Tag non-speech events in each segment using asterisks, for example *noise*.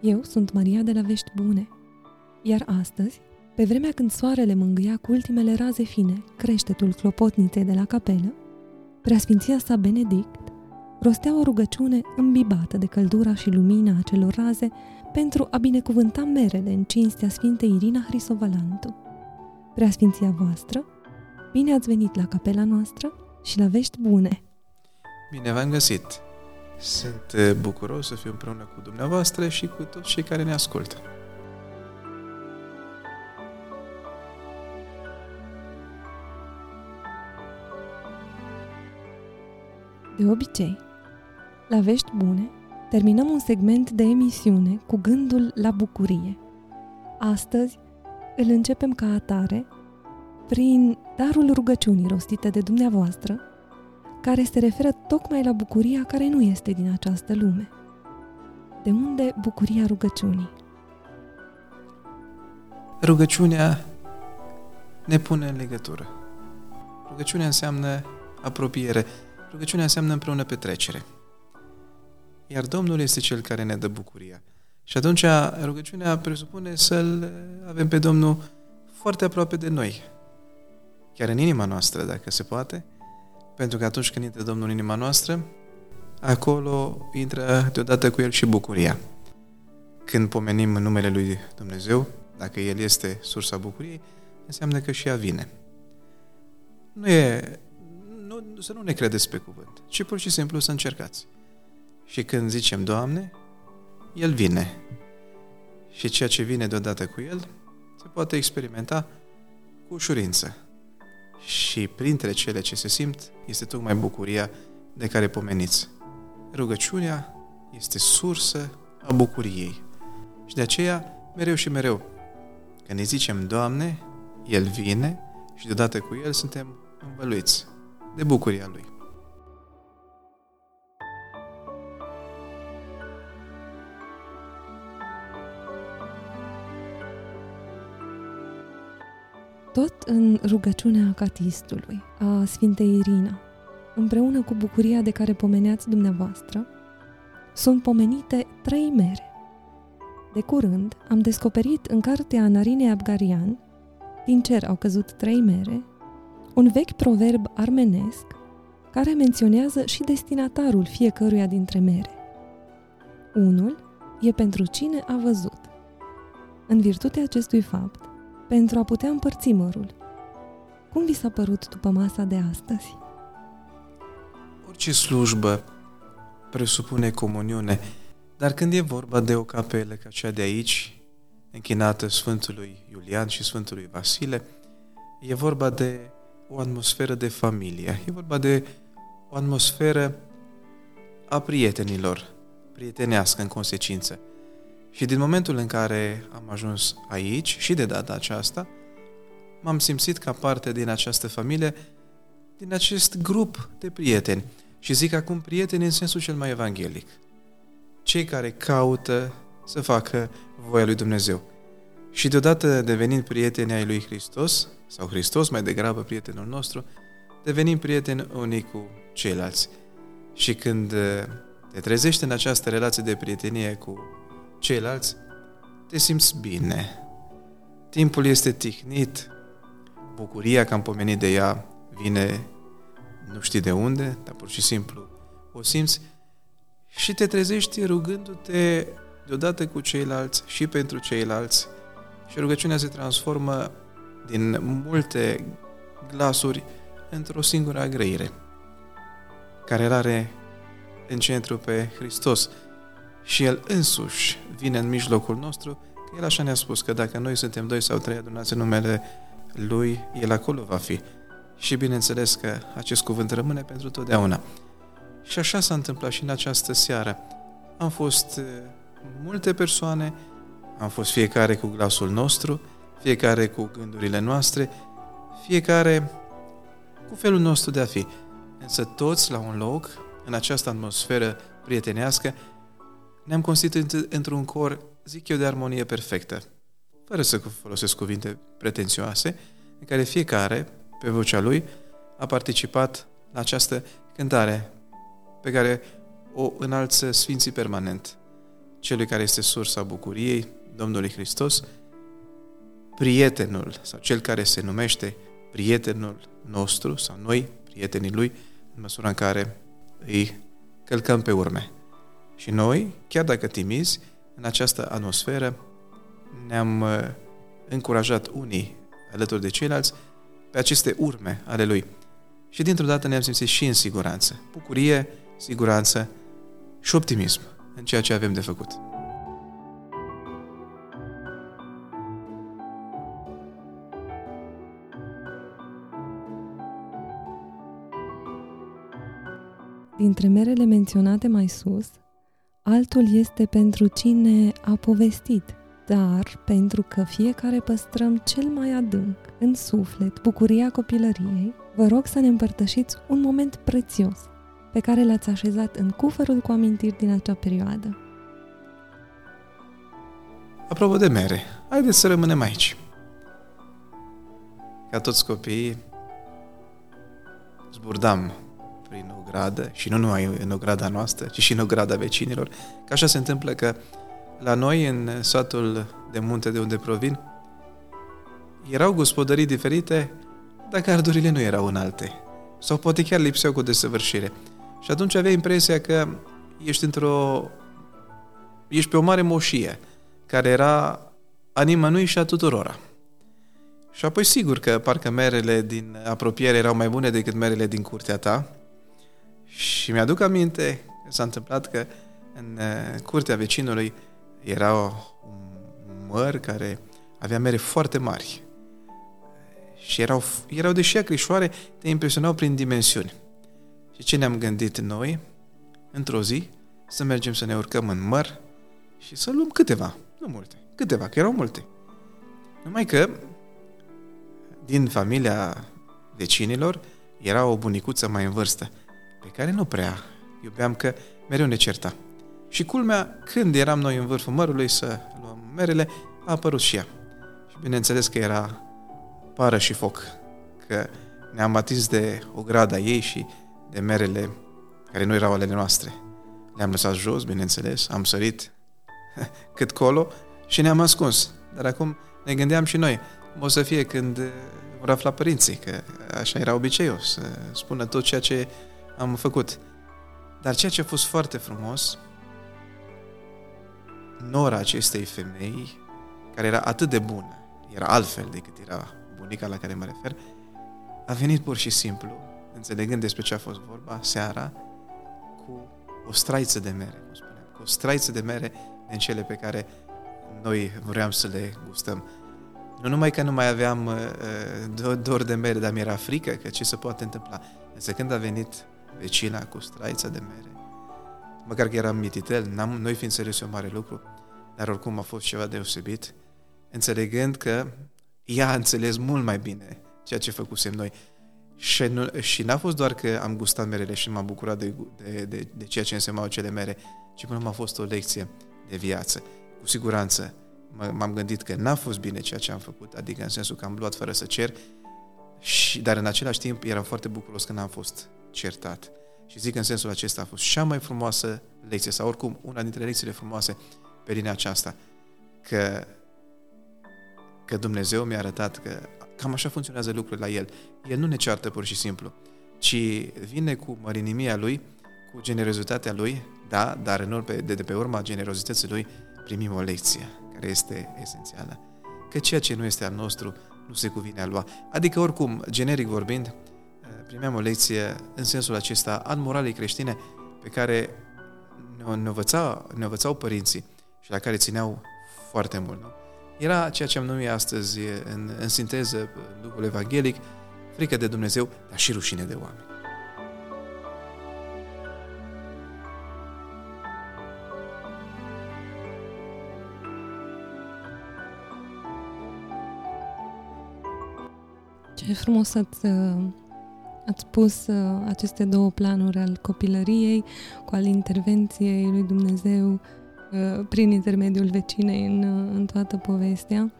Eu sunt Maria de la Vești Bune, iar astăzi, pe vremea când soarele mângâia cu ultimele raze fine creștetul clopotniței de la capelă, preasfinția sa Benedict rostea o rugăciune îmbibată de căldura și lumina acelor raze pentru a binecuvânta merele în cinstea Sfintei Irina Hrisovalantu. Preasfinția voastră, bine ați venit la capela noastră și la vești bune! Bine v-am găsit! Sunt eh, bucuros să fiu împreună cu dumneavoastră și cu toți cei care ne ascultă. De obicei, la vești bune, terminăm un segment de emisiune cu gândul la bucurie. Astăzi îl începem ca atare prin darul rugăciunii rostite de dumneavoastră, care se referă tocmai la bucuria care nu este din această lume. De unde bucuria rugăciunii? Rugăciunea ne pune în legătură. Rugăciunea înseamnă apropiere. Rugăciunea înseamnă împreună petrecere. Iar Domnul este Cel care ne dă bucuria. Și atunci rugăciunea presupune să-L avem pe Domnul foarte aproape de noi. Chiar în inima noastră, dacă se poate. Pentru că atunci când intră Domnul în inima noastră, acolo intră deodată cu El și bucuria. Când pomenim numele Lui Dumnezeu, dacă El este sursa bucuriei, înseamnă că și ea vine. Nu e, nu, să nu ne credeți pe cuvânt, ci pur și simplu să încercați. Și când zicem Doamne, El vine. Și ceea ce vine deodată cu El se poate experimenta cu ușurință. Și printre cele ce se simt este tocmai bucuria de care pomeniți. Rugăciunea este sursă a bucuriei. Și de aceea, mereu și mereu, când ne zicem Doamne, El vine și deodată cu El suntem învăluiți de bucuria Lui. Tot în rugăciunea acatistului, a Sfintei Irina, împreună cu bucuria de care pomeneați dumneavoastră, sunt pomenite trei mere. De curând am descoperit în cartea Narinei Abgarian, din cer au căzut trei mere, un vechi proverb armenesc care menționează și destinatarul fiecăruia dintre mere. Unul e pentru cine a văzut. În virtutea acestui fapt, pentru a putea împărți mărul. Cum vi s-a părut după masa de astăzi? Orice slujbă presupune comuniune, dar când e vorba de o capelă ca cea de aici, închinată Sfântului Iulian și Sfântului Vasile, e vorba de o atmosferă de familie, e vorba de o atmosferă a prietenilor, prietenească în consecință. Și din momentul în care am ajuns aici și de data aceasta, m-am simțit ca parte din această familie, din acest grup de prieteni. Și zic acum prieteni în sensul cel mai evanghelic. Cei care caută să facă voia lui Dumnezeu. Și deodată devenind prieteni ai lui Hristos, sau Hristos mai degrabă prietenul nostru, devenim prieteni unii cu ceilalți. Și când te trezești în această relație de prietenie cu ceilalți, te simți bine. Timpul este tihnit, bucuria că am pomenit de ea vine nu știi de unde, dar pur și simplu o simți și te trezești rugându-te deodată cu ceilalți și pentru ceilalți și rugăciunea se transformă din multe glasuri într-o singură agrăire care are în centru pe Hristos și El însuși vine în mijlocul nostru, că El așa ne-a spus că dacă noi suntem doi sau trei adunați în numele Lui, El acolo va fi. Și bineînțeles că acest cuvânt rămâne pentru totdeauna. Și așa s-a întâmplat și în această seară. Am fost eh, multe persoane, am fost fiecare cu glasul nostru, fiecare cu gândurile noastre, fiecare cu felul nostru de a fi. Însă toți la un loc, în această atmosferă prietenească, ne-am constituit într-un cor, zic eu, de armonie perfectă, fără să folosesc cuvinte pretențioase, în care fiecare, pe vocea lui, a participat la această cântare pe care o înalță Sfinții permanent. celui care este sursa bucuriei, Domnului Hristos, prietenul sau cel care se numește prietenul nostru sau noi, prietenii lui, în măsura în care îi călcăm pe urme. Și noi, chiar dacă timizi, în această atmosferă ne-am uh, încurajat unii alături de ceilalți pe aceste urme ale lui. Și dintr-o dată ne-am simțit și în siguranță. Bucurie, siguranță și optimism în ceea ce avem de făcut. Dintre merele menționate mai sus, altul este pentru cine a povestit, dar pentru că fiecare păstrăm cel mai adânc în suflet bucuria copilăriei, vă rog să ne împărtășiți un moment prețios pe care l-ați așezat în cufărul cu amintiri din acea perioadă. Apropo de mere, haideți să rămânem aici. Ca toți copiii, zburdam prin o gradă și nu numai în o grada noastră, ci și în o grada vecinilor. Că așa se întâmplă că la noi, în satul de munte de unde provin, erau gospodării diferite, dar gardurile nu erau înalte. Sau poate chiar lipseau cu desăvârșire. Și atunci aveai impresia că ești într-o... ești pe o mare moșie, care era a nimănui și a tuturora. Și apoi sigur că parcă merele din apropiere erau mai bune decât merele din curtea ta, și mi-aduc aminte că s-a întâmplat că în uh, curtea vecinului era un măr care avea mere foarte mari. Și erau, erau deși acrișoare, te impresionau prin dimensiuni. Și ce ne-am gândit noi, într-o zi, să mergem să ne urcăm în măr și să luăm câteva, nu multe, câteva, că erau multe. Numai că din familia vecinilor era o bunicuță mai în vârstă pe care nu prea iubeam că mereu ne certa. Și culmea, când eram noi în vârful mărului să luăm merele, a apărut și ea. Și bineînțeles că era pară și foc, că ne-am atins de o grada ei și de merele care nu erau ale noastre. Le-am lăsat jos, bineînțeles, am sărit *laughs* cât colo și ne-am ascuns. Dar acum ne gândeam și noi, cum o să fie când vor afla părinții, că așa era obiceiul, să spună tot ceea ce am făcut. Dar ceea ce a fost foarte frumos, nora acestei femei, care era atât de bună, era altfel decât era bunica la care mă refer, a venit pur și simplu, înțelegând despre ce a fost vorba, seara, cu o straiță de mere, cum spuneam, cu o straiță de mere din cele pe care noi vreau să le gustăm. Nu numai că nu mai aveam uh, dor de mere, dar mi-era frică că ce se poate întâmpla. Însă când a venit vecina cu straița de mere. Măcar că eram mititel, n-am, noi fiind serios un mare lucru, dar oricum a fost ceva deosebit, înțelegând că ea a înțeles mult mai bine ceea ce făcusem noi. Și, nu, și n-a fost doar că am gustat merele și m-am bucurat de, de, de, de ceea ce însemnau cele mere, ci până m-a fost o lecție de viață. Cu siguranță m-am gândit că n-a fost bine ceea ce am făcut, adică în sensul că am luat fără să cer, și, dar în același timp eram foarte bucuros că n-am fost certat. Și zic în sensul acesta a fost cea mai frumoasă lecție, sau oricum una dintre lecțiile frumoase pe linia aceasta, că, că Dumnezeu mi-a arătat că cam așa funcționează lucrurile la El. El nu ne ceartă pur și simplu, ci vine cu mărinimia Lui, cu generozitatea Lui, da, dar în urme, de, de pe urma generozității Lui primim o lecție care este esențială. Că ceea ce nu este al nostru nu se cuvine a lua. Adică, oricum, generic vorbind, primeam o lecție în sensul acesta al moralei creștine pe care ne, ne, învăța, ne învățau părinții și la care țineau foarte mult. Nu? Era ceea ce am numit astăzi în, în sinteză în Duhul Evanghelic, frică de Dumnezeu, dar și rușine de oameni. Ce frumos să-ți Ați pus uh, aceste două planuri al copilăriei cu al intervenției lui Dumnezeu uh, prin intermediul vecinei în, uh, în toată povestea.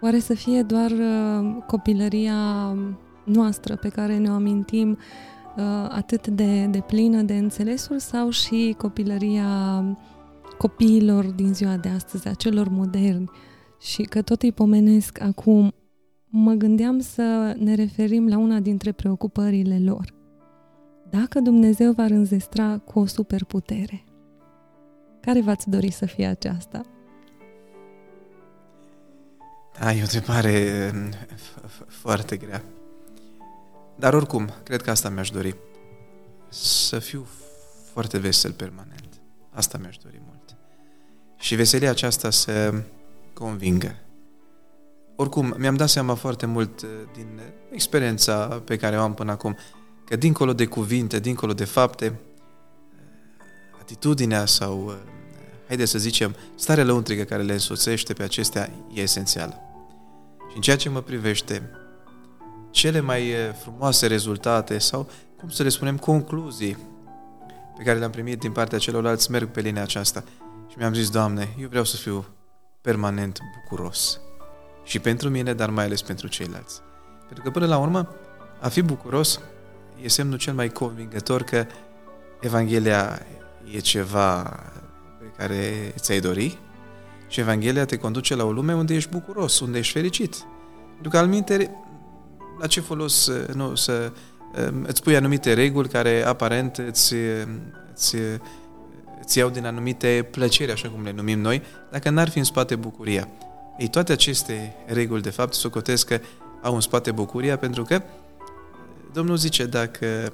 Oare să fie doar uh, copilăria noastră pe care ne-o amintim uh, atât de, de plină de înțelesuri sau și copilăria copiilor din ziua de astăzi, a celor moderni și că tot îi pomenesc acum, mă gândeam să ne referim la una dintre preocupările lor. Dacă Dumnezeu va înzestra cu o superputere, care v-ați dori să fie aceasta? Da, e o întrebare mm, foarte grea. Dar oricum, cred că asta mi-aș dori. Să fiu foarte vesel permanent. Asta mi-aș dori mult. Și veselia aceasta să convingă. Oricum, mi-am dat seama foarte mult uh, din experiența pe care o am până acum, că dincolo de cuvinte, dincolo de fapte, uh, atitudinea sau, uh, haideți să zicem, starea lăuntrică care le însoțește pe acestea e esențială. Și în ceea ce mă privește, cele mai frumoase rezultate sau, cum să le spunem, concluzii pe care le-am primit din partea celorlalți merg pe linia aceasta. Și mi-am zis, Doamne, eu vreau să fiu permanent bucuros. Și pentru mine, dar mai ales pentru ceilalți. Pentru că până la urmă, a fi bucuros e semnul cel mai convingător că Evanghelia e ceva pe care ți-ai dori și Evanghelia te conduce la o lume unde ești bucuros, unde ești fericit. Pentru că al minte, la ce folos nu, să Ehm, îți pui anumite reguli care aparent îți, îți, îți iau din anumite plăceri, așa cum le numim noi, dacă n-ar fi în spate bucuria. Ei, toate aceste reguli, de fapt, socotesc că au în spate bucuria, pentru că Domnul zice, dacă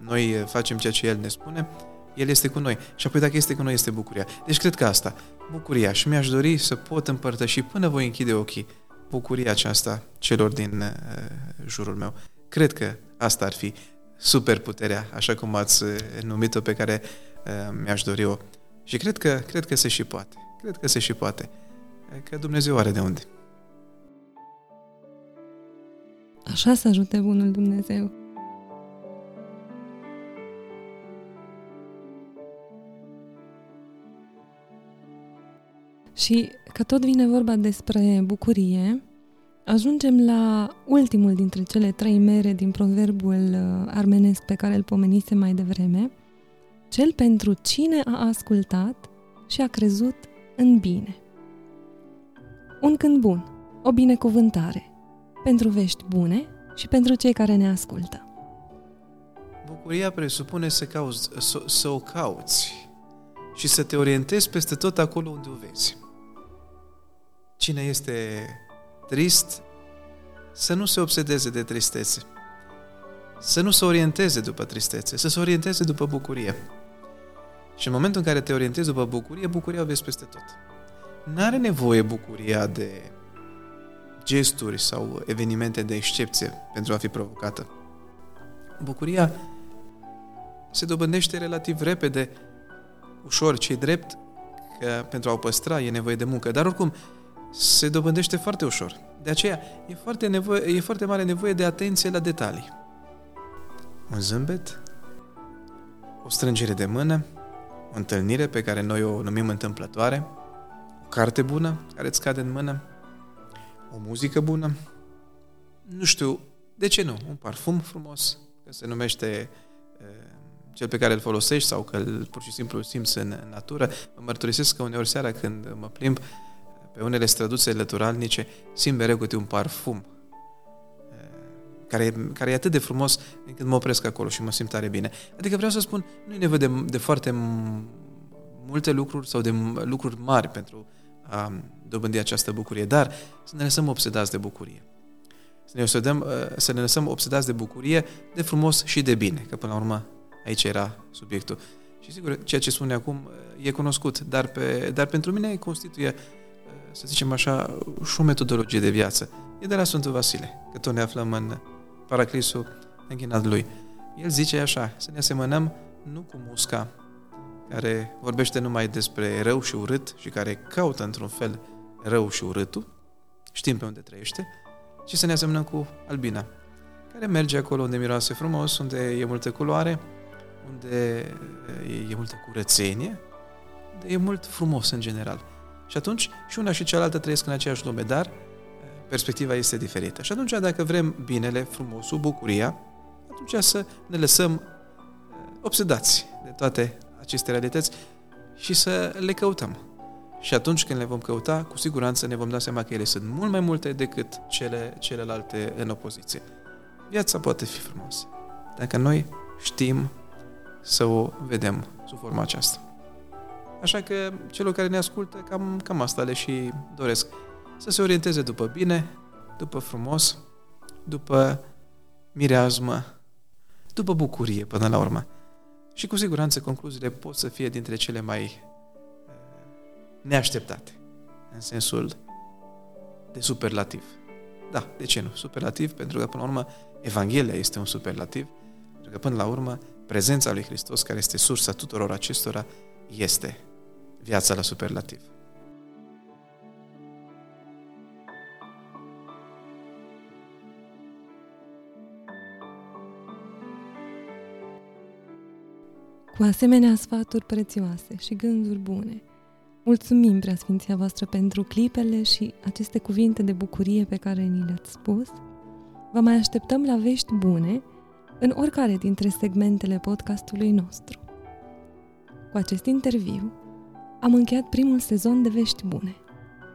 noi facem ceea ce El ne spune, El este cu noi. Și apoi dacă este cu noi, este bucuria. Deci cred că asta, bucuria. Și mi-aș dori să pot împărtăși până voi închide ochii bucuria aceasta celor din uh, jurul meu. Cred că asta ar fi superputerea, așa cum ați eh, numit-o, pe care uh, mi-aș dori o. Și cred că, cred că se și poate. Cred că se și poate. Că Dumnezeu are de unde. Așa să ajute bunul Dumnezeu. Și că tot vine vorba despre bucurie, Ajungem la ultimul dintre cele trei mere din proverbul uh, armenesc pe care îl pomenise mai devreme, cel pentru cine a ascultat și a crezut în bine. Un cânt bun, o binecuvântare, pentru vești bune și pentru cei care ne ascultă. Bucuria presupune să, cauți, să, să o cauți și să te orientezi peste tot acolo unde o vezi. Cine este trist, să nu se obsedeze de tristețe. Să nu se orienteze după tristețe, să se orienteze după bucurie. Și în momentul în care te orientezi după bucurie, bucuria o vezi peste tot. N-are nevoie bucuria de gesturi sau evenimente de excepție pentru a fi provocată. Bucuria se dobândește relativ repede, ușor, ce drept, că pentru a o păstra e nevoie de muncă. Dar oricum, se dobândește foarte ușor. De aceea e foarte, nevoie, e foarte mare nevoie de atenție la detalii. Un zâmbet, o strângere de mână, o întâlnire pe care noi o numim întâmplătoare, o carte bună care îți cade în mână, o muzică bună, nu știu, de ce nu, un parfum frumos, că se numește uh, cel pe care îl folosești sau că îl pur și simplu simți în natură. Mă mărturisesc că uneori seara când mă plimb, pe unele străduțe lăturalnice simt mereu câte un parfum eh, care, care e atât de frumos încât mă opresc acolo și mă simt tare bine. Adică vreau să spun, nu e nevoie de, de foarte multe lucruri sau de lucruri mari pentru a dobândi această bucurie, dar să ne lăsăm obsedați de bucurie. Să ne, obsedăm, eh, să ne lăsăm obsedați de bucurie, de frumos și de bine, că până la urmă aici era subiectul. Și sigur, ceea ce spune acum eh, e cunoscut, dar, pe, dar pentru mine constituie să zicem așa, și o metodologie de viață. E de la Sfântul Vasile, că tot ne aflăm în paraclisul închinat lui. El zice așa, să ne asemănăm nu cu musca, care vorbește numai despre rău și urât și care caută într-un fel rău și urâtul, știm pe unde trăiește, ci să ne asemănăm cu albina, care merge acolo unde miroase frumos, unde e multă culoare, unde e multă curățenie, unde e mult frumos în general. Și atunci și una și cealaltă trăiesc în aceeași lume, dar eh, perspectiva este diferită. Și atunci dacă vrem binele, frumosul, bucuria, atunci să ne lăsăm eh, obsedați de toate aceste realități și să le căutăm. Și atunci când le vom căuta, cu siguranță ne vom da seama că ele sunt mult mai multe decât cele, celelalte în opoziție. Viața poate fi frumoasă, dacă noi știm să o vedem sub forma aceasta. Așa că celor care ne ascultă, cam, cam asta le și doresc. Să se orienteze după bine, după frumos, după mireazmă, după bucurie până la urmă. Și cu siguranță concluziile pot să fie dintre cele mai eh, neașteptate, în sensul de superlativ. Da, de ce nu? Superlativ, pentru că până la urmă Evanghelia este un superlativ, pentru că până la urmă prezența lui Hristos, care este sursa tuturor acestora, este viața la superlativ. Cu asemenea sfaturi prețioase și gânduri bune, mulțumim, Preasfinția voastră, pentru clipele și aceste cuvinte de bucurie pe care ni le-ați spus. Vă mai așteptăm la vești bune în oricare dintre segmentele podcastului nostru. Cu acest interviu am încheiat primul sezon de vești bune.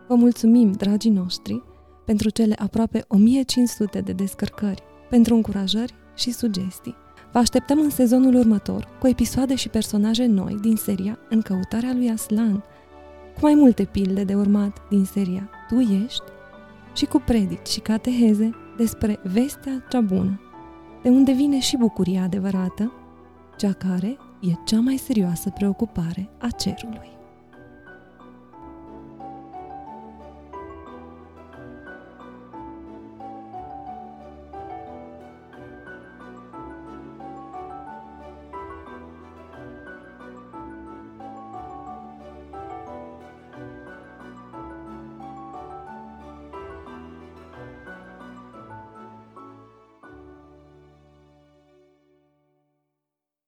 Vă mulțumim, dragii noștri, pentru cele aproape 1500 de descărcări, pentru încurajări și sugestii. Vă așteptăm în sezonul următor cu episoade și personaje noi din seria În căutarea lui Aslan, cu mai multe pilde de urmat din seria Tu ești și cu predici și cateheze despre vestea cea bună, de unde vine și bucuria adevărată, cea care e cea mai serioasă preocupare a cerului.